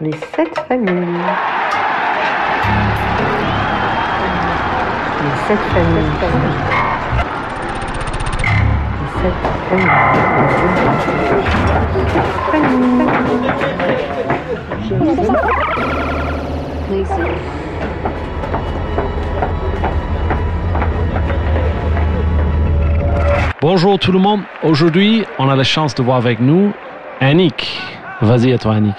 Les sept familles. Les sept familles. Les sept Bonjour tout le monde. Aujourd'hui, on a la chance de voir avec nous Annick. Vas-y à toi, Annick.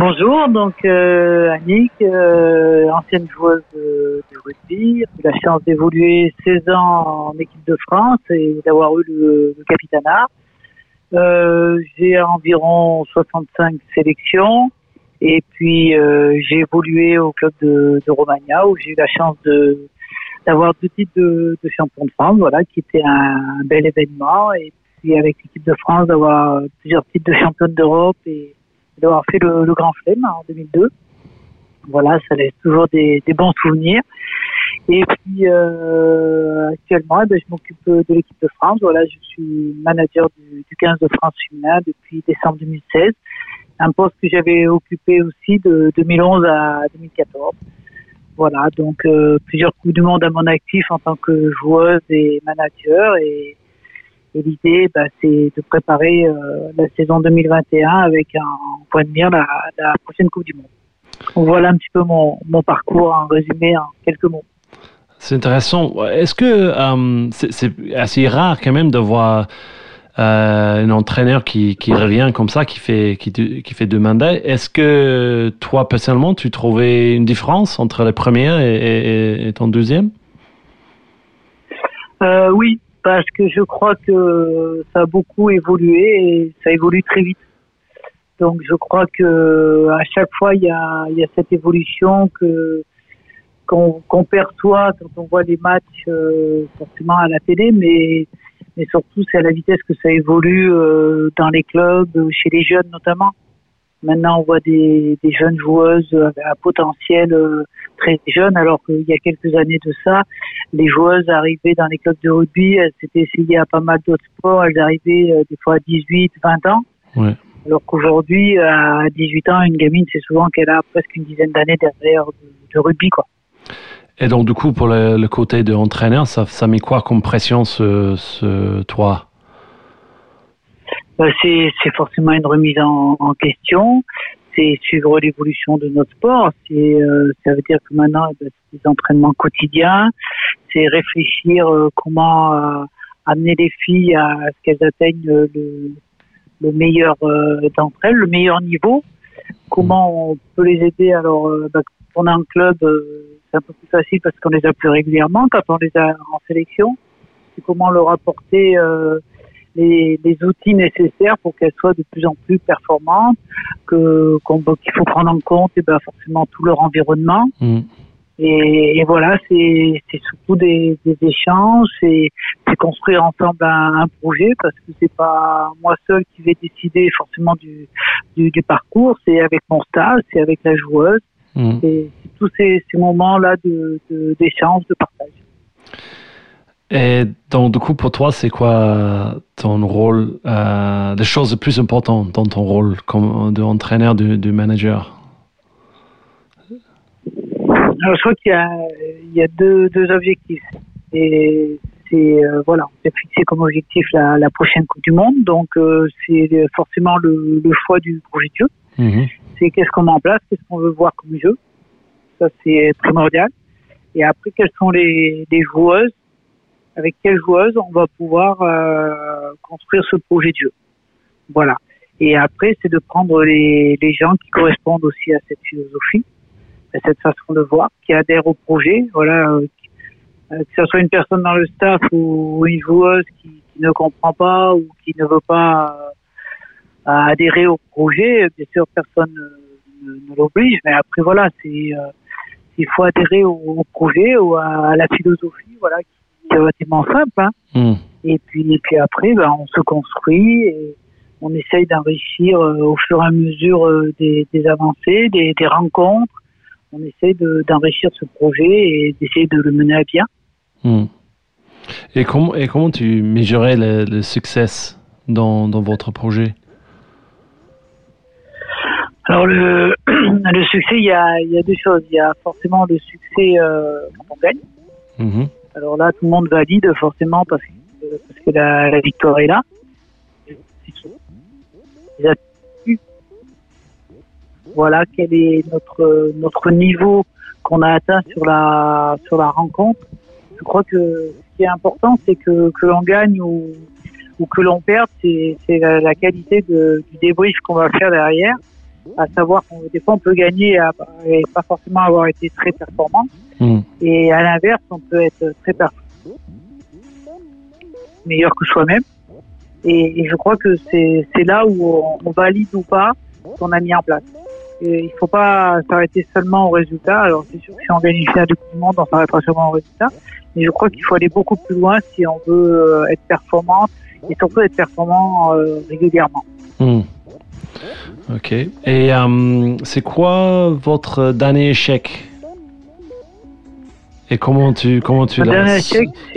Bonjour, donc euh, Annick, euh, ancienne joueuse de, de rugby, j'ai eu la chance d'évoluer 16 ans en équipe de France et d'avoir eu le, le capitanat. Euh, j'ai environ 65 sélections et puis euh, j'ai évolué au club de, de Romagna où j'ai eu la chance de d'avoir deux titres de, de champion de France, voilà, qui était un, bel événement et puis avec l'équipe de France d'avoir plusieurs titres de championne d'Europe et d'avoir fait le, Grand Flemme en 2002. Voilà, ça laisse toujours des, bons souvenirs. Et puis euh, actuellement, eh ben, je m'occupe de l'équipe de France. Voilà, je suis manager du, du 15 de France féminin depuis décembre 2016, un poste que j'avais occupé aussi de 2011 à 2014. Voilà, donc euh, plusieurs coups du monde à mon actif en tant que joueuse et manager et l'idée, bah, c'est de préparer euh, la saison 2021 avec un point de mire la, la prochaine Coupe du Monde. Donc, voilà un petit peu mon, mon parcours en résumé en quelques mots. C'est intéressant. Est-ce que euh, c'est c'est assez rare quand même de voir euh, un entraîneur qui, qui revient comme ça, qui fait, qui, qui fait deux mandats Est-ce que toi, personnellement, tu trouvais une différence entre la première et, et- et ton deuxième? Euh, oui, parce que je crois que ça a beaucoup évolué et ça évolue très vite. Donc je crois que à chaque fois il y a, y a cette évolution que qu'on qu'on perçoit quand on voit les matchs euh, forcément à la télé, mais mais surtout c'est à la vitesse que ça évolue euh, dans les clubs, chez les jeunes notamment. Maintenant, on voit des, jeunes joueuses à potentiel euh, très jeune, alors qu'il y a quelques années de ça, les joueuses arrivaient dans les clubs de rugby, elles s'étaient essayées à pas mal d'autres sports, elles arrivaient euh, des fois à 18, 20 ans. Ouais. Alors qu'aujourd'hui, à 18 ans, une gamine, c'est souvent qu'elle a presque une dizaine d'années derrière de, rugby, quoi. Et donc, du coup, pour le, côté de entraîneur, ça, ça met quoi comme pression, ce, ce 3 bah c'est forcément une remise en, en question, c'est suivre l'évolution de notre sport, c'est euh, ça veut dire que maintenant bah, c'est des entraînements quotidiens, c'est réfléchir euh, comment euh, amener les filles à, à ce qu'elles atteignent le, le meilleur euh, d'entre elles, le meilleur niveau, comment on peut les aider? Alors euh, bah, quand on a un club euh, c'est un peu plus facile parce qu'on les a plus régulièrement quand on les a en sélection, c'est comment leur apporter les, les outils nécessaires pour qu'elles soient de plus en plus performantes, que qu'on- qu'il faut prendre en compte et ben, forcément tout leur environnement. Mm. Et, et voilà, c'est c'est surtout des, des échanges, c'est construire ensemble un, un projet parce que c'est pas moi seul qui vais décider forcément du du, du parcours, c'est avec mon stage, c'est avec la joueuse, Mm. c'est tous ces, ces moments-là de de- d'échange, de, partage. Et donc, du coup, pour toi, c'est quoi ton rôle, euh, les choses les plus importantes dans ton rôle comme d'entraîneur, de, de manager? Alors, je crois qu'il y a, il y a deux, deux objectifs. Et c'est, euh, voilà, on s'est fixé comme objectif la, la prochaine Coupe du Monde. Donc, euh, c'est forcément le, le choix du projet de jeu. Mhm. C'est qu'est-ce qu'on met en place, qu'est-ce qu'on veut voir comme jeu. Ça, c'est primordial. Et après, quelles sont les, les joueuses, avec quelles joueuses on va pouvoir euh, construire ce projet de jeu. Voilà. Et après, c'est de prendre les, gens qui correspondent aussi à cette philosophie, à cette façon de voir, qui adhèrent au projet. Voilà, euh, euh, que ce soit une personne dans le staff ou une joueuse qui, ne comprend pas ou qui ne veut pas adhérer au projet, bien sûr, personne ne, l'oblige, mais après, voilà, il faut adhérer au, projet ou à, la philosophie, voilà, qui relativement simple. Hein. Mm. Et puis, et puis après, ben, on se construit et on essaye d'enrichir euh, au fur et à mesure euh, des, des avancées, des, des rencontres. On essaye de- d'enrichir ce projet et d'essayer de le mener à bien. Mm. Et, comment et comment tu mesurais le, le succès dans, dans votre projet? Alors le, le succès, il y a, il y a deux choses. Il y a forcément le succès euh, quand on gagne. Mhm. Alors là, tout le monde valide forcément parce que, la, victoire est là. Voilà quel est notre notre niveau qu'on a atteint sur la sur la rencontre. Je crois que ce qui est important, c'est que que l'on gagne ou que l'on perde, c'est la qualité de, du débrief qu'on va faire derrière. À savoir qu'on des fois on peut gagner et pas forcément avoir été très performant. Mhm. Et à l'inverse, on peut être très performant, meilleur que soi-même. Et, et je crois que c'est là où on, on valide ou pas ce qu'on a mis en place. Et il faut pas s'arrêter seulement au résultat. Alors c'est sûr que si on gagne une finale de Coupe du Monde, on s'arrêtera sûrement au résultat. Mais je crois qu'il faut aller beaucoup plus loin si on veut euh, être performant et surtout être performant euh, régulièrement. Mhm. Ok. Et euh, c'est quoi votre dernier échec? Et comment tu comment tu l'as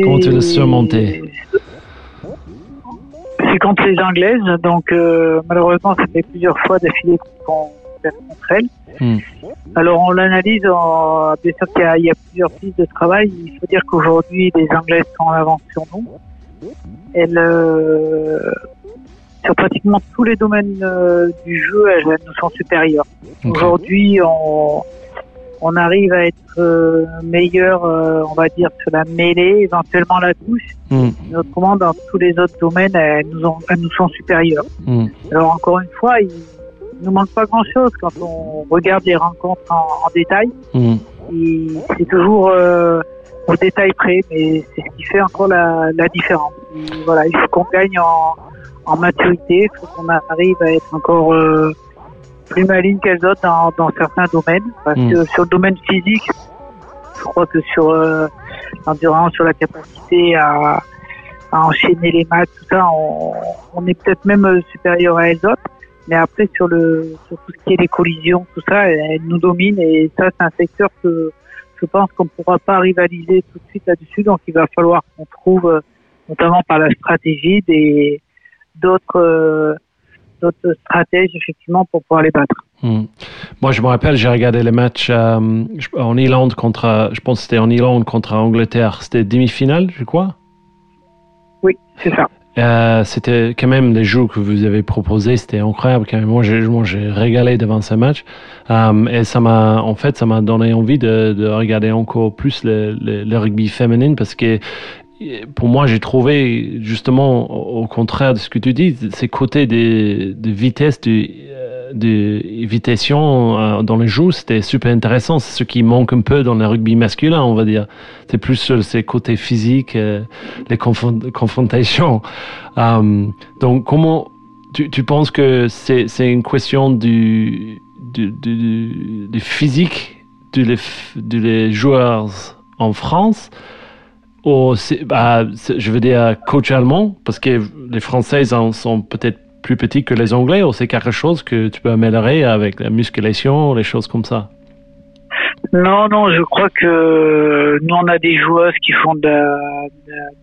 comment tu l'as surmonté? C'est contre les Anglaises. Donc euh, malheureusement, ça fait plusieurs fois d'affilée qu'on perd contre elles. Hmm. Alors on l'analyse, en- bien sûr qu'il y, a- il y a plusieurs pistes de travail. Il faut dire qu'aujourd'hui les Anglaises sont en avance sur nous. Elles, euh, sur pratiquement tous les domaines euh, du jeu, elles, nous sont supérieures. Aujourd'hui, on, on arrive à être euh, meilleur, euh, on va dire, sur la mêlée, éventuellement la touche. Hmm. Mais autrement, dans tous les autres domaines, elles nous, ont, elles nous sont supérieures. Hmm. Alors encore une fois, il nous manque pas grand-chose quand on regarde les rencontres en, en détail. Et C'est toujours euh, au détail près, mais c'est ce qui fait encore la, la différence. Et voilà, il faut qu'on gagne en, en maturité, il faut qu'on arrive à être encore euh, plus maligne qu'elles autres dans, dans certains domaines. Parce Mm. que sur le domaine physique, je crois que sur euh, l'endurance, sur la capacité à, à enchaîner les matchs, tout ça, on, on est peut-être même euh, supérieur à elles autres. Mais après, sur, le, sur tout ce qui est les collisions, tout ça, elles, elles nous dominent. Et ça, c'est un secteur que je pense qu'on ne pourra pas rivaliser tout de suite là-dessus. Donc, il va falloir qu'on trouve, euh, notamment par la stratégie, des d'autres euh, d'autres stratèges, effectivement, pour pouvoir les battre. Hmm. Moi, je me rappelle, j'ai regardé les matchs euh, en Irlande contre, je pense que c'était en Irlande contre Angleterre. C'était demi-finale, je crois? Oui, c'est ça. Euh, c'était quand même les jeux que vous avez proposés, c'était incroyable quand même. Moi, j'ai, moi, j'ai régalé devant ce match Euh, et ça m'a, en fait, ça m'a donné envie de, de regarder encore plus le, le, le rugby féminin parce que pour moi, j'ai trouvé justement au contraire de ce que tu dis, ces côtés de, vitesse, de, de dans les jeux, c'était super intéressant. C'est ce qui manque un peu dans le rugby masculin, on va dire. C'est plus sur ces côtés physiques, euh, les confron- confrontations. Euh, donc, comment tu, penses que c'est une question du, physique de de les joueurs en France ou c'est- bah, je veux dire coach allemand parce que les Françaises en sont peut-être plus petits que les Anglais ou c'est quelque chose que tu peux améliorer avec la musculation, les choses comme ça? Non, non, je crois que nous on a des joueuses qui font de la,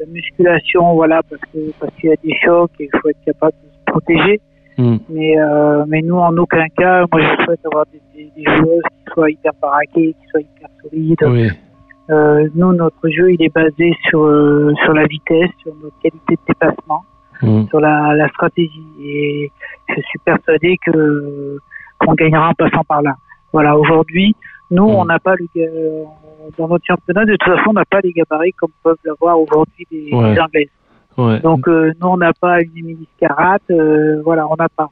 de musculation, voilà, parce qu'il y a des chocs et il faut être capable de se protéger. Hmm. Mais euh, mais nous en aucun cas, moi je souhaite avoir des, des, des joueuses qui soient hyper baraquées, qui soient hyper solides. Oui. Euh, nous notre jeu il est basé sur euh, sur la vitesse, sur notre qualité de déplacement, Hmm. sur la, la stratégie. Et je suis persuadé que qu'on gagnera en passant par là. Voilà, aujourd'hui, nous, Mm. on n'a pas le ga- dans notre championnat, de toute façon, on n'a pas les gabarits comme peuvent l'avoir aujourd'hui les, Ouais. les Anglaises. Ouais. Donc, euh, nous, on n'a pas une Émilie Scarate, euh, voilà, on n'a pas.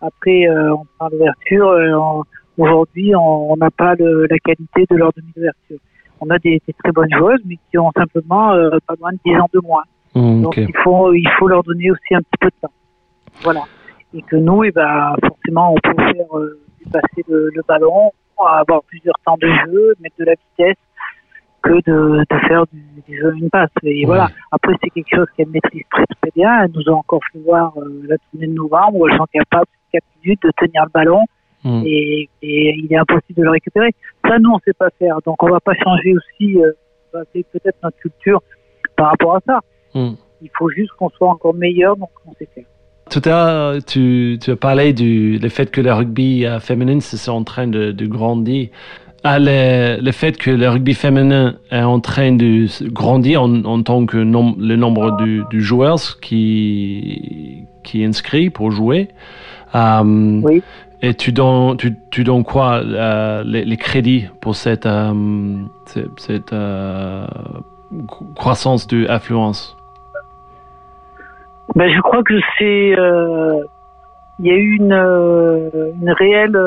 Après, euh, on prend l'ouverture. euh, aujourd'hui, on on n'a pas le- la qualité de leur demi-ouverture. On a des, des très bonnes joueuses, mais qui ont simplement euh, pas loin de 10 ans de moins. Hmm, Donc il faut il faut leur donner aussi un petit peu de temps. Voilà. Et que nous, eh ben, forcément, on peut faire euh, dépasser le, le ballon, avoir plusieurs temps de jeu, mettre de la vitesse, que de, de faire du, du jeu une passe. Et Ouais. voilà. Après, c'est quelque chose qu'elles maîtrisent très très bien. Elles nous ont encore fait voir euh, la tournée de novembre où elles sont capables, en 4 minutes, de tenir le ballon Hmm. et, et il est impossible de le récupérer. Ça, nous, on sait pas faire. Donc, on va pas changer aussi, euh, peut-être notre culture par rapport à ça. Hmm. Il faut juste qu'on soit encore meilleur, donc on sait faire. tout à l'heure, tu, tu as parlé du le fait que le rugby euh, féminin c'est en train de, de grandir. Ah, le, le, fait que le rugby féminin est en train de grandir en, en tant que nom, le nombre de, de, joueurs qui, qui inscrit pour jouer. Euh, oui. Et tu donnes, tu, tu donnes quoi euh, les, les, crédits pour cette, euh, cette, cette euh, croissance de affluence? Ben, Je crois que c'est. Il y a eu une, une réelle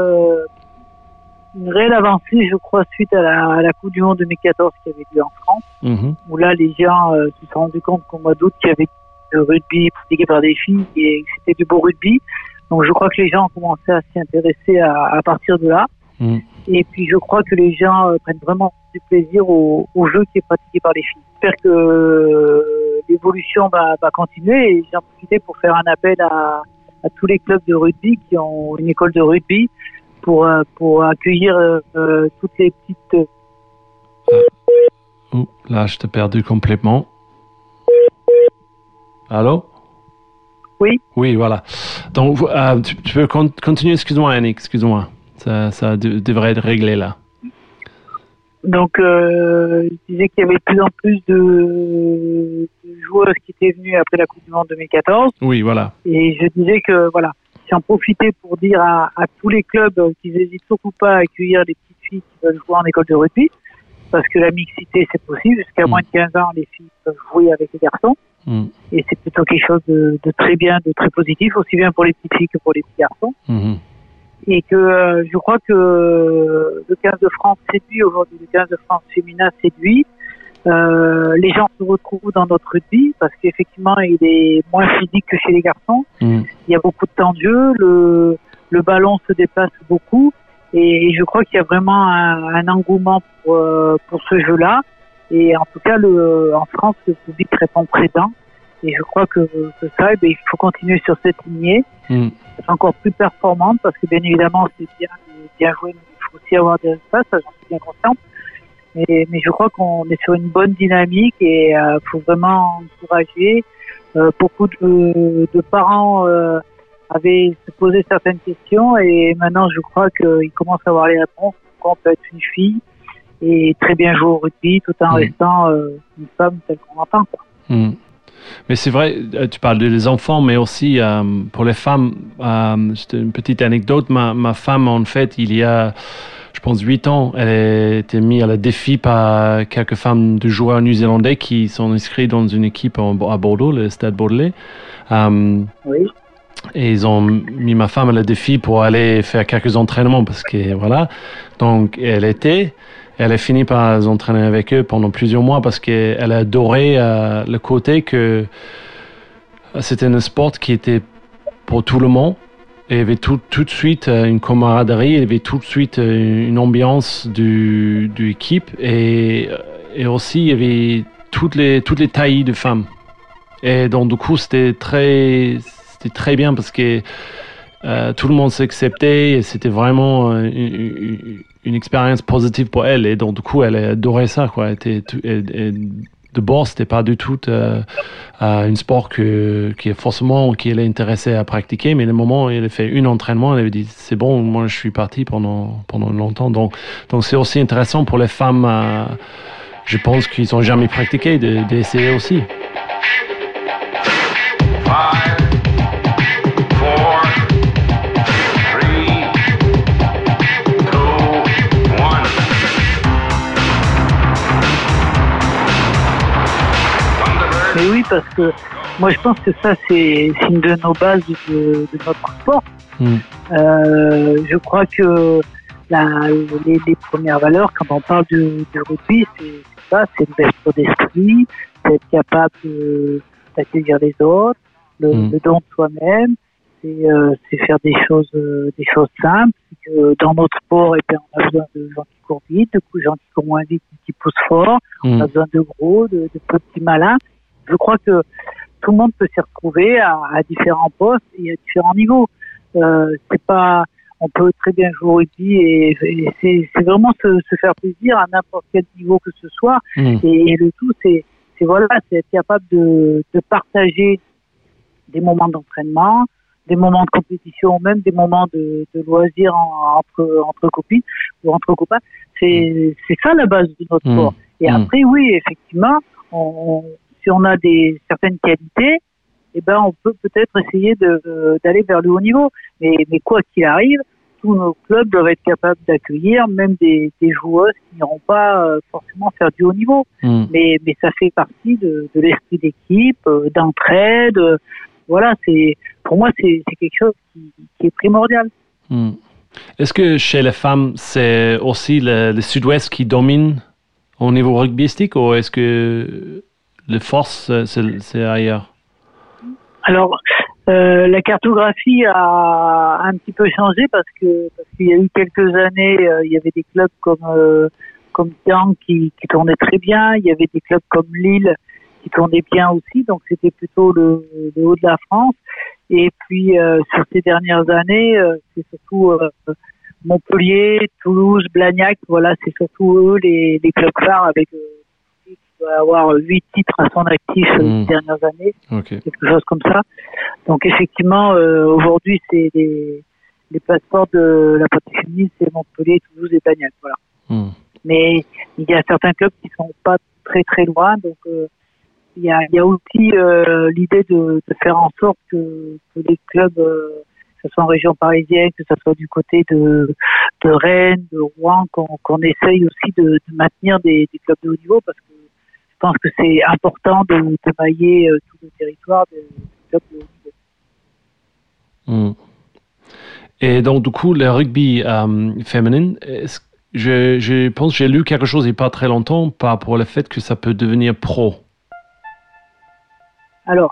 une réelle avancée, je crois, suite à la, à la Coupe du Monde 2014 qui avait lieu en France, mmh. où là, les gens se sont rendus compte qu'au mois d'août, il y avait du rugby pratiqué par des filles et que c'était du beau rugby. Donc, je crois que les gens ont commencé à s'y intéresser à, à, partir de là. Mmh. Et puis, je crois que les gens euh, prennent vraiment du plaisir au, au, jeu qui est pratiqué par les filles. J'espère que euh, l'évolution va, va, continuer et j'en profite pour faire un appel à, à tous les clubs de rugby qui ont une école de rugby pour, euh, pour accueillir toutes les petites. Oh, là, je t'ai perdu complètement. Allô? Oui. Oui, voilà. Donc, euh, tu, tu, peux con continuer, excuse-moi, Annick, excuse-moi. Ça, ça de, devrait être réglé là. Donc, euh, je disais qu'il y avait de plus en plus de, de joueurs qui étaient venus après la Coupe du Monde 2014. Oui, voilà. Et je disais que, voilà, j'en profitais pour dire à, à, tous les clubs qu'ils n'hésitent surtout pas à accueillir les petites filles qui veulent jouer en école de rugby, parce que la mixité, c'est possible. Jusqu'à mmh. moins de 15 ans, les filles peuvent jouer avec les garçons. Mmh. Et c'est plutôt quelque chose de, de, très bien, de très positif, aussi bien pour les petites filles que pour les petits garçons. Mmh. Et que euh, je crois que le 15 de France séduit aujourd'hui, le 15 de France féminin séduit. Euh, les gens se retrouvent dans notre rugby parce qu'effectivement, il est moins physique que chez les garçons. Mmh. Il y a beaucoup de temps de jeu, le, le ballon se déplace beaucoup et, je crois qu'il y a vraiment un, un engouement pour, euh, pour ce jeu-là. Et en tout cas, le, en France, le public répond présent. Et je crois que, que ça, eh bien, il faut continuer sur cette lignée, mmh. être encore plus performante parce que bien évidemment, c'est bien, bien joué, mais il faut aussi avoir des résultats, ça j'en suis bien consciente. Mais, mais je crois qu'on est sur une bonne dynamique et il euh, faut vraiment encourager. Euh, beaucoup de, de parents euh, avaient se posé certaines questions et maintenant je crois qu'ils commencent à avoir les réponses. On peut être une fille? Et très bien jouer au rugby tout en Mmh. restant euh, une femme telle qu'on entend. Quoi. Mmh. Mais c'est vrai, euh, tu parles des enfants, mais aussi euh, pour les femmes. Euh, c'est une petite anecdote. Ma, ma, femme, en fait, il y a, je pense, huit ans, elle a été mise à la défi par quelques femmes de joueurs néo-zélandais qui sont inscrits dans une équipe à Bordeaux, le Stade Bordelais. Oui. Et ils ont mis ma femme à la défi pour aller faire quelques entraînements parce que voilà. Donc elle était. Elle a fini par s'entraîner avec eux pendant plusieurs mois parce qu'elle a adoré euh, le côté que c'était un sport qui était pour tout le monde. Et il y avait tout, tout de suite euh, une camaraderie, il y avait tout de suite euh, une ambiance du, du équipe et, et aussi il y avait toutes les, toutes les tailles de femmes. Et donc du coup c'était très, c'était très bien parce que tout le monde s'acceptait et c'était vraiment une, une, expérience positive pour elle et donc du coup elle adorait ça quoi. Elle était, elle, elle, de bord c'était pas du tout euh, un sport que qui est forcément qui elle est intéressée à pratiquer mais le moment où elle a fait une entraînement elle avait dit c'est bon moi je suis parti pendant pendant longtemps donc donc c'est aussi intéressant pour les femmes euh, je pense qu'ils ont jamais pratiqué d'essayer de, aussi. Parce que moi je pense que ça c'est une de nos bases de, de notre sport. Mm. Euh, je crois que la, les, les, premières valeurs, quand on parle de, de rugby, c'est ça, c'est l'ouverture d'esprit, c'est être capable d'accueillir les autres, le, Mm. le don de soi-même, c'est euh, faire des choses, euh, des choses simples. Que dans notre sport, et bien, on a besoin de gens qui courent vite, de gens qui courent moins vite, qui poussent fort. Mm. On a besoin de gros, de, de petits malins. Je crois que tout le monde peut s'y retrouver à, à, différents postes et à différents niveaux. Euh, c'est pas, on peut très bien jouer au rugby et, et c'est vraiment se, se, faire plaisir à n'importe quel niveau que ce soit. Mm. Et, et, le tout, c'est, voilà, c'est être capable de, de partager des moments d'entraînement, des moments de compétition, même des moments de, de loisirs entre, entre copines ou entre copains. C'est ça la base de notre Mm. sport. Et après, oui, effectivement, on, si on a des certaines qualités, eh ben, on peut peut-être essayer de- d'aller vers le haut niveau. Mais, mais quoi qu'il arrive, tous nos clubs doivent être capables d'accueillir même des, des joueuses qui n'iront pas euh, forcément faire du haut niveau. Hmm. Mais, mais ça fait partie de, de l'esprit d'équipe, euh, d'entraide. euh, Voilà, c'est pour moi c'est quelque chose qui, qui est primordial. Hmm. Est-ce que chez les femmes, c'est aussi le, le sud-ouest qui domine au niveau rugbystique ou est-ce que les forces, c'est ailleurs Alors, euh, la cartographie a un petit peu changé parce que parce qu'il y a eu quelques années, euh, il y avait des clubs comme euh, comme Tian qui, qui tournaient très bien. Il y avait des clubs comme Lille qui tournaient bien aussi. Donc c'était plutôt le, le haut de la France. Et puis sur ces dernières années, c'est surtout Montpellier, Toulouse, Blagnac. Voilà, c'est surtout eux les, les clubs phares avec doit avoir huit titres à son actif euh, Mm. ces dernières années quelque chose comme ça. Donc effectivement, euh, aujourd'hui, c'est les, les passeports de la partie féminine, c'est Montpellier, Toulouse et Bagnac. Voilà. Hmm. Mais il y a certains clubs qui sont pas très très loin, donc euh, il y a, il y a aussi euh, l'idée de, de faire en sorte que, que les clubs, euh, que ce soit en région parisienne, que ce soit du côté de, de Rennes, de Rouen, qu'on qu'on essaye aussi de, de maintenir des, des clubs de haut niveau, parce que pense que c'est important de, de mailler euh, tout le territoire de haut niveau. Hmm. Et donc, du coup, le rugby euh, féminin, je, je pense que j'ai lu quelque chose il n'y a pas très longtemps par rapport au fait que ça peut devenir pro. Alors,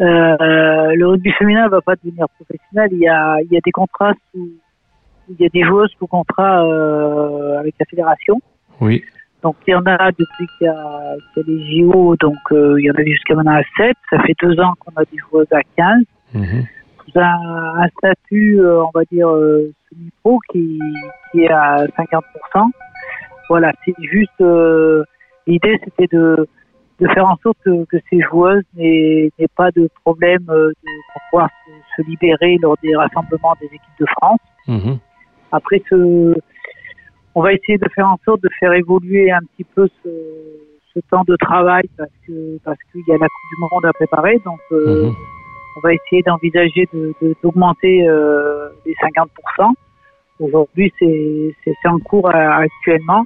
euh, le rugby féminin va pas devenir professionnel. Il y a, il y a des contrats sous, il y a des joueuses sous contrat euh, avec la fédération. Oui. Donc il y en a depuis qu'il y a, qu'il y a les JO, donc euh, il y en avait jusqu'à maintenant à 7. Ça fait deux ans qu'on a des joueuses à 15. Mhm. Sous un, un statut, euh, on va dire, euh, semi-pro qui, qui est à 50%. Voilà, c'est juste, l'idée c'était de, de faire en sorte que, que ces joueuses n'aient n'aient pas de problème de, pour pouvoir se, se libérer lors des rassemblements des équipes de France. Mhm. Après, ce, on va essayer de faire en sorte de faire évoluer un petit peu ce, ce temps de travail parce que parce qu'il y a la Coupe du Monde à préparer. Donc, euh, Mhm. on va essayer d'envisager de- de- d'augmenter euh, les 50%. Aujourd'hui, c'est c'est- c'est en cours euh, actuellement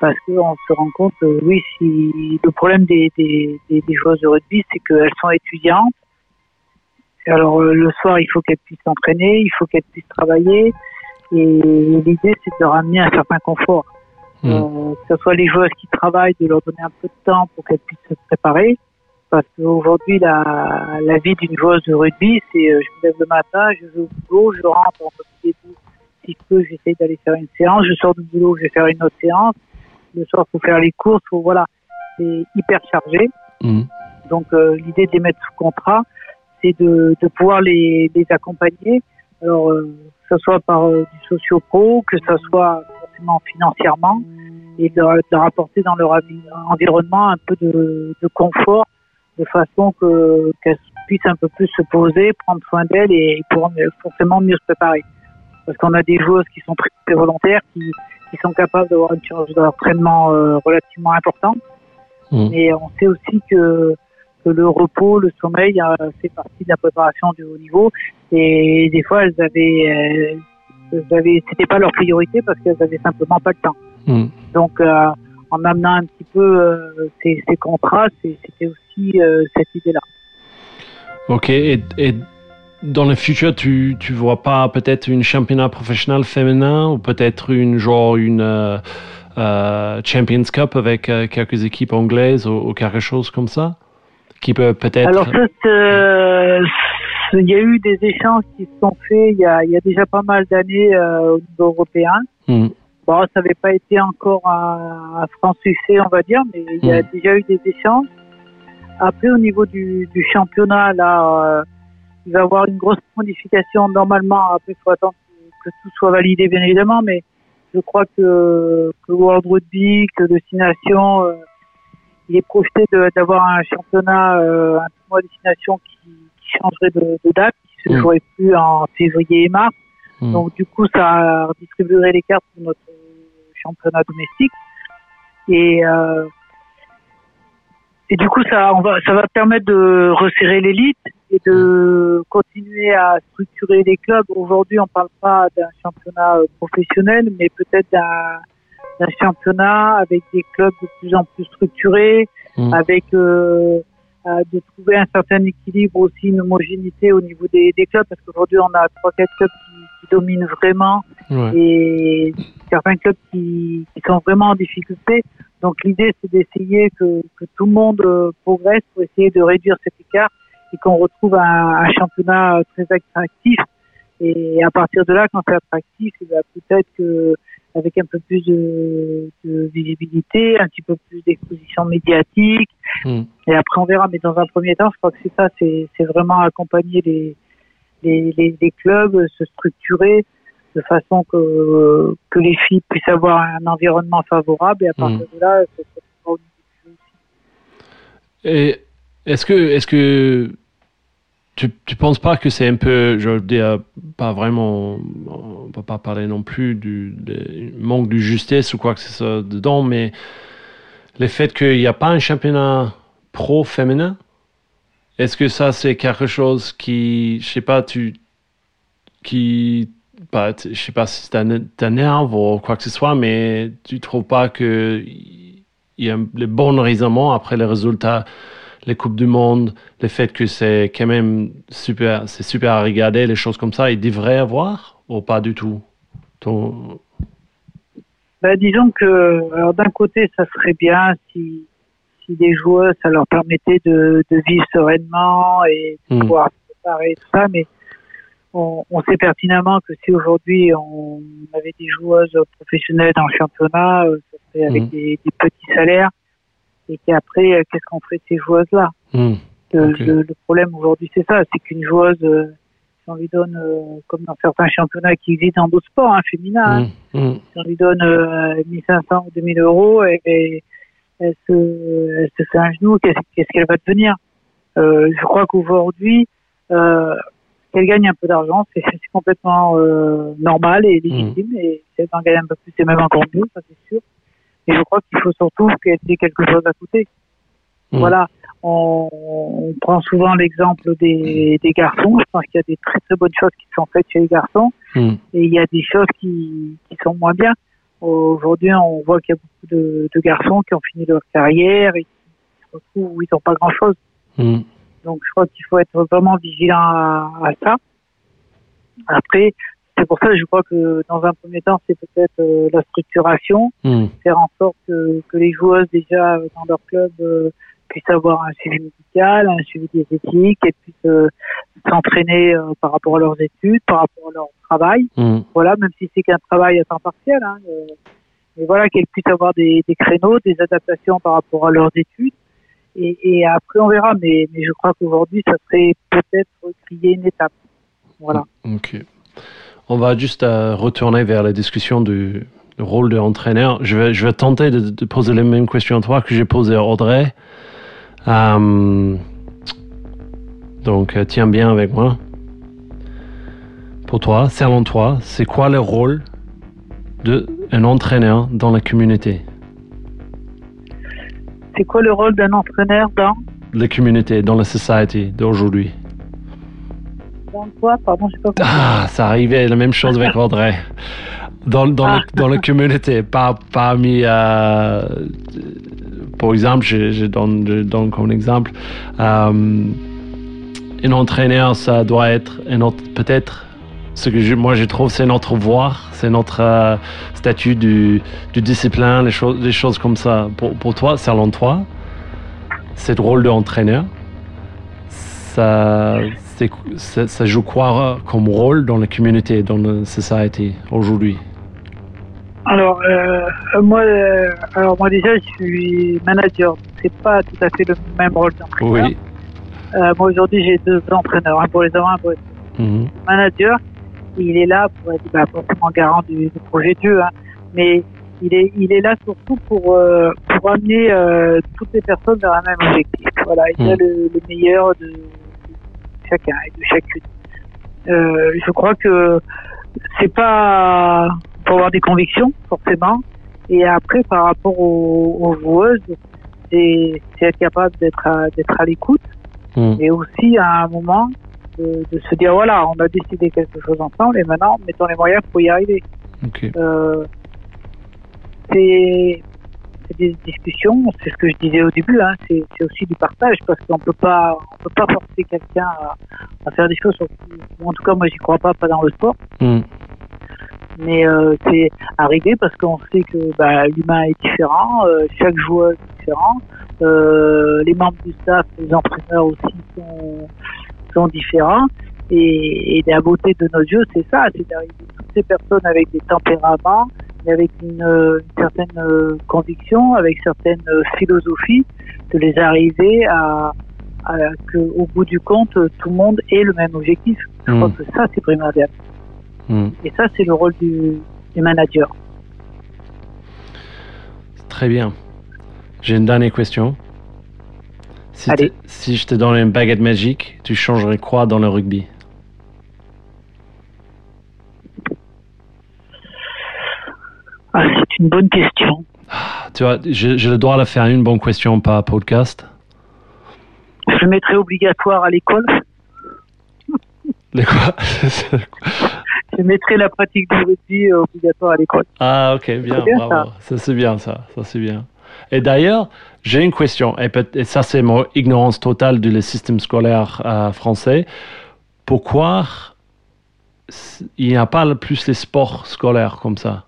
parce qu'on se rend compte, euh, oui, si le problème des, des, des, des joueuses de rugby, c'est qu'elles sont étudiantes. Alors euh, le soir, il faut qu'elles puissent s'entraîner, il faut qu'elles puissent travailler. Et l'idée, c'est de leur amener un certain confort. Mhm. Euh, que ce soit les joueuses qui travaillent, de leur donner un peu de temps pour qu'elles puissent se préparer. Parce qu'aujourd'hui, la, la vie d'une joueuse de rugby, c'est euh, je me lève le matin, je vais au boulot, je rentre. Si je peux, j'essaie d'aller faire une séance, je sors du boulot, je vais faire une autre séance. Le soir, faut faire les courses, faut, voilà. C'est hyper chargé. Mhm. Donc euh, l'idée de les mettre sous contrat, c'est de, de pouvoir les, les accompagner, alors euh, que ce soit par euh, du socio-pro, que ce soit forcément financièrement, et de, de leur apporter dans leur environnement un peu de, de confort, de façon que qu'elles puissent un peu plus se poser, prendre soin d'elles et mieux- forcément mieux se préparer. Parce qu'on a des joueuses qui sont très, volontaires, qui, qui sont capables d'avoir une charge d'entraînement euh, relativement importante. Mhm. Mais on sait aussi que, que le repos, le sommeil euh, fait partie de la préparation du haut niveau. Et des fois, elles avaient, euh, avaient, c'était pas leur priorité parce qu'elles avaient simplement pas le temps. Mhm. Donc, euh, en amenant un petit peu euh, ces, ces contrats, c'était aussi euh, cette idée-là. Ok. Et, et dans le futur, tu tu vois pas peut-être une championnat professionnel féminin ou peut-être une genre une Champions Cup avec quelques équipes anglaises ou, ou quelque chose comme ça? Qui peut peut-être. Alors, euh, il y a eu des échanges qui se sont faits il y a, il y a déjà pas mal d'années euh, au niveau européen. Mhm. Bon, ça n'avait pas été encore un, un franc succès, on va dire, mais il y a Mm. déjà eu des échanges. Après, au niveau du, du championnat, là, euh, il va y avoir une grosse modification normalement. Après, il faut attendre que, que tout soit validé, bien évidemment, mais je crois que, que World Rugby, que Destination, euh, il est projeté d'avoir un championnat, euh, un tournoi Destination qui, qui changerait de, de date, qui se se Mm. jouerait plus en février et mars. Mm. Donc du coup, ça redistribuerait les cartes pour notre championnat domestique. Et euh, et du coup, ça, on va, ça va permettre de resserrer l'élite et de continuer à structurer les clubs. Aujourd'hui, on parle pas d'un championnat professionnel, mais peut-être d'un d'un championnat avec des clubs de plus en plus structurés, Mm. avec euh, euh, de trouver un certain équilibre aussi, une homogénéité au niveau des, des clubs, parce qu'aujourd'hui on a trois quatre clubs qui, qui dominent vraiment Ouais. et certains clubs qui, qui sont vraiment en difficulté. Donc l'idée c'est d'essayer que, que tout le monde euh, progresse pour essayer de réduire cet écart et qu'on retrouve un, un championnat très attractif. Et à partir de là, quand c'est attractif, peut-être que avec un peu plus de, de visibilité, un petit peu plus d'exposition médiatique, Mm. et après on verra. Mais dans un premier temps, je crois que c'est ça, c'est vraiment accompagner les, les, les, les clubs, se structurer de façon que, que les filles puissent avoir un environnement favorable et à partir de là, ça se fera au niveau du jeu aussi. Et est-ce que, est-ce que tu, tu penses pas que c'est un peu, je veux dire, pas vraiment, on peut pas parler non plus du, manque de justesse ou quoi que ce soit dedans, mais le fait qu'il n'y a pas un championnat pro féminin, est-ce que ça c'est quelque chose qui, je sais pas, tu, qui, pas, je sais pas si t'énerve ou quoi que ce soit, mais tu trouves pas que il y a le bon raisonnement après les résultats, les coupes du monde, le fait que c'est quand même super, c'est super à regarder, les choses comme ça, il devrait avoir ou pas du tout? Ton- Ben, disons que, alors d'un côté, ça serait bien si, si les joueurs, ça leur permettait de, de vivre sereinement et de Mm. pouvoir se préparer et tout ça, mais on, on sait pertinemment que si aujourd'hui on avait des joueuses professionnelles dans le championnat, euh, ça serait avec Mm. des, des petits salaires et qu'après, euh, qu'est-ce qu'on ferait de ces joueuses-là Hmm. le, Ok. le- le problème aujourd'hui, c'est ça, c'est qu'une joueuse, euh, si on lui donne, euh, comme dans certains championnats qui existent dans d'autres sports, hein, féminins, hein, Hmm. Hmm. si on lui donne euh, 1500 ou 2000 euros et, et elle, se, elle se fait un genou, qu'est-ce qu'est-ce qu'elle va devenir? Euh, Je crois qu'aujourd'hui, euh, qu'elle gagne un peu d'argent, c'est c'est complètement euh, normal et légitime, et si elle en gagne un peu plus, c'est même encore mieux, ça c'est sûr. Et je crois qu'il faut surtout qu'elle ait quelque chose à côté. Mm. Voilà, on, on prend souvent l'exemple des, des garçons. Je pense qu'il y a des très très bonnes choses qui sont faites chez les garçons Hmm. et il y a des choses qui, qui sont moins bien. Aujourd'hui, on voit qu'il y a beaucoup de, de garçons qui ont fini leur carrière et qui se retrouvent où ils n'ont pas grand-chose. Hmm. Donc, je crois qu'il faut être vraiment vigilant à, à ça. Après, c'est pour ça que je crois que dans un premier temps, c'est peut-être euh, la structuration, Hmm. faire en sorte que, que les joueuses déjà dans leur club euh, puissent avoir un suivi médical, un suivi des éthiques et puissent euh, s'entraîner euh, par rapport à leurs études, par rapport à leur travail. Hmm. Voilà, même si c'est qu'un travail à temps partiel. Hein, euh, mais voilà, qu'elles puissent avoir des, des créneaux, des adaptations par rapport à leurs études. Et, et après, on verra. Mais, mais je crois qu'aujourd'hui, ça serait peut-être crier une étape. Voilà. Ok. On va juste euh, retourner vers la discussion du, rôle de entraîneur. Je vais, je vais tenter de, de poser les mêmes questions à toi que j'ai posées à Audrey. Euh, donc, euh, tiens bien avec moi. Pour toi, selon toi, c'est quoi le rôle d'un entraîneur dans la communauté? C'est quoi le rôle d'un entraîneur dans, La communauté, dans la société d'aujourd'hui? Pardon, j'ai pas. Ah, ça arrivait, la même chose avec Audrey. Dans, dans, le- dans la communauté, pas parmi. euh, par exemple, je, donne, je donne comme exemple, euh, un entraîneur, ça doit être peut-être. Ce que moi je trouve, c'est notre voix, c'est notre euh, statut du, du discipline, les choses, les choses comme ça. Pour, pour toi, selon toi, c'est le rôle d'entraîneur. Ça, c'est- ça, ça joue quoi comme rôle dans la communauté, dans la société aujourd'hui Alors, euh, moi, euh, alors moi déjà, je suis manager. C'est pas tout à fait le même rôle d'entraîneur. Oui. Euh, moi aujourd'hui, j'ai deux entraîneurs, un pour les hommes, un pour les Mhm. le manager, il est là pour être bah, forcément garant du, du projet de jeu, hein, mais il est, il est là surtout pour, euh, pour amener toutes les personnes vers un même objectif. Voilà, il y a Mm. le, le meilleur de chacun et de chacune. Euh, je crois que c'est pas pour avoir des convictions forcément. Et après, par rapport aux, aux joueuses, c'est être capable d'être à, d'être à l'écoute Mm. et aussi à un moment de, de se dire voilà, on a décidé quelque chose ensemble et maintenant mettons les moyens pour y arriver. Ok. Euh, c'est c'est des discussions, c'est ce que je disais au début, hein, c'est c'est aussi du partage parce qu'on peut pas on peut pas forcer quelqu'un à, à faire des choses. En tout cas, moi, j'y crois pas, pas dans le sport. Mm. Mais euh, c'est arrivé parce qu'on sait que bah, l'humain est différent, euh, chaque joueur est différent, euh, les membres du staff, les entraîneurs aussi sont, sont différents. Et, et la beauté de nos yeux, c'est ça, c'est d'arriver toutes ces personnes avec des tempéraments, mais avec une, euh, une certaine euh, conviction, avec certaines euh, philosophies, de les arriver à, à que, au bout du compte, tout le monde ait le même objectif. Je Mm. crois que ça, c'est primordial. Mm. Et ça, c'est le rôle du, du manager. Très bien. J'ai une dernière question. Si, je te donnais une baguette magique, tu changerais quoi dans le rugby? Ah, c'est une bonne question. Ah, Tu vois, j'ai j'ai le droit de faire une bonne question par podcast. Je le mettrais obligatoire à l'école. Les quoi Je mettrais la pratique du rugby euh, obligatoire à l'école. Ah, ok, bien, bien, bravo. Ça, c'est bien, ça. Ça, c'est bien. Et d'ailleurs, j'ai une question, et, peut- et ça, c'est mon ignorance totale du système scolaire euh, français. Pourquoi il n'y a pas plus les sports scolaires comme ça?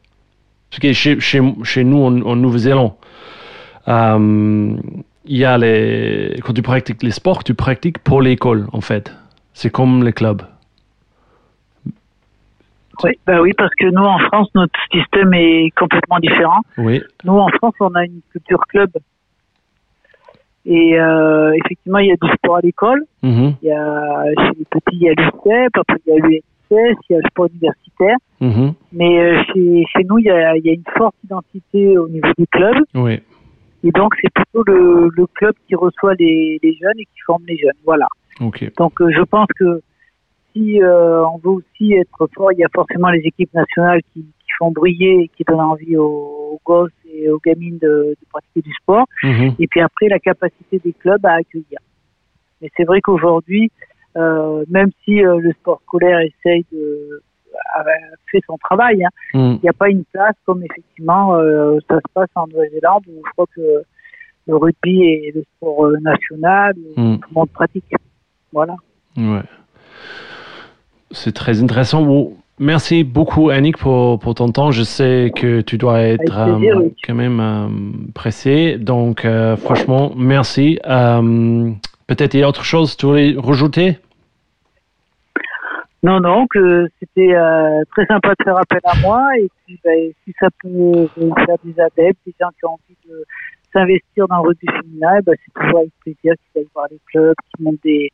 Parce que chez, chez, chez nous, en, en Nouvelle-Zélande, euh, il y a les. Quand tu pratiques les sports, tu pratiques pour l'école, en fait. C'est comme les clubs. Oui, bah oui, parce que nous, en France, notre système est complètement différent. Oui. Nous, en France, on a une culture club. Et euh, effectivement, il y a du sport à l'école. Mhm, Il y a, chez les petits, il y a l'UCEP, après il y a l'UNICEF, il y a le sport universitaire. mhm, Mais euh, chez, chez nous, il y, a, il y a une forte identité au niveau du club. Oui. Et donc, c'est plutôt le, le club qui reçoit les, les jeunes et qui forme les jeunes. Voilà. Donc, euh, je pense que si euh, on veut aussi être fort, il y a forcément les équipes nationales qui, qui font briller et qui donnent envie aux, aux gosses et aux gamines de, de pratiquer du sport. Mhm, Et puis après, la capacité des clubs à accueillir. Mais c'est vrai qu'aujourd'hui, euh, même si euh, le sport scolaire essaye de fait son travail, hein, mhm. il n'y a pas une place comme effectivement euh, ça se passe en Nouvelle-Zélande où je crois que le rugby est le sport euh, national Mm. tout le monde pratique. Voilà. Ouais. C'est très intéressant. Bon, merci beaucoup, Annick, pour, pour ton temps. Je sais que tu dois être plaisir, euh, oui. quand même euh, pressé. Donc, franchement, merci. Peut-être il y a autre chose que tu voulais rajouter? Non, non, que c'était euh, très sympa de faire appel à moi et puis bah, si ça peut faire des adeptes, des gens qui ont envie de s'investir dans le rugby féminin, bah, c'est toujours avec plaisir qu'ils aillent voir les clubs, qu'ils montent des,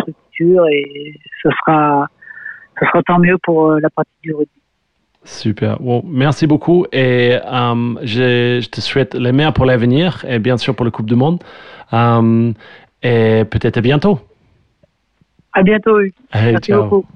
structures et ce sera, ce sera tant mieux pour euh, la pratique du rugby. Super. Bon, merci beaucoup et euh, je, te souhaite le meilleur pour l'avenir et bien sûr pour la Coupe du Monde. Euh, et peut-être à bientôt. À bientôt. Allez, Merci ciao. beaucoup.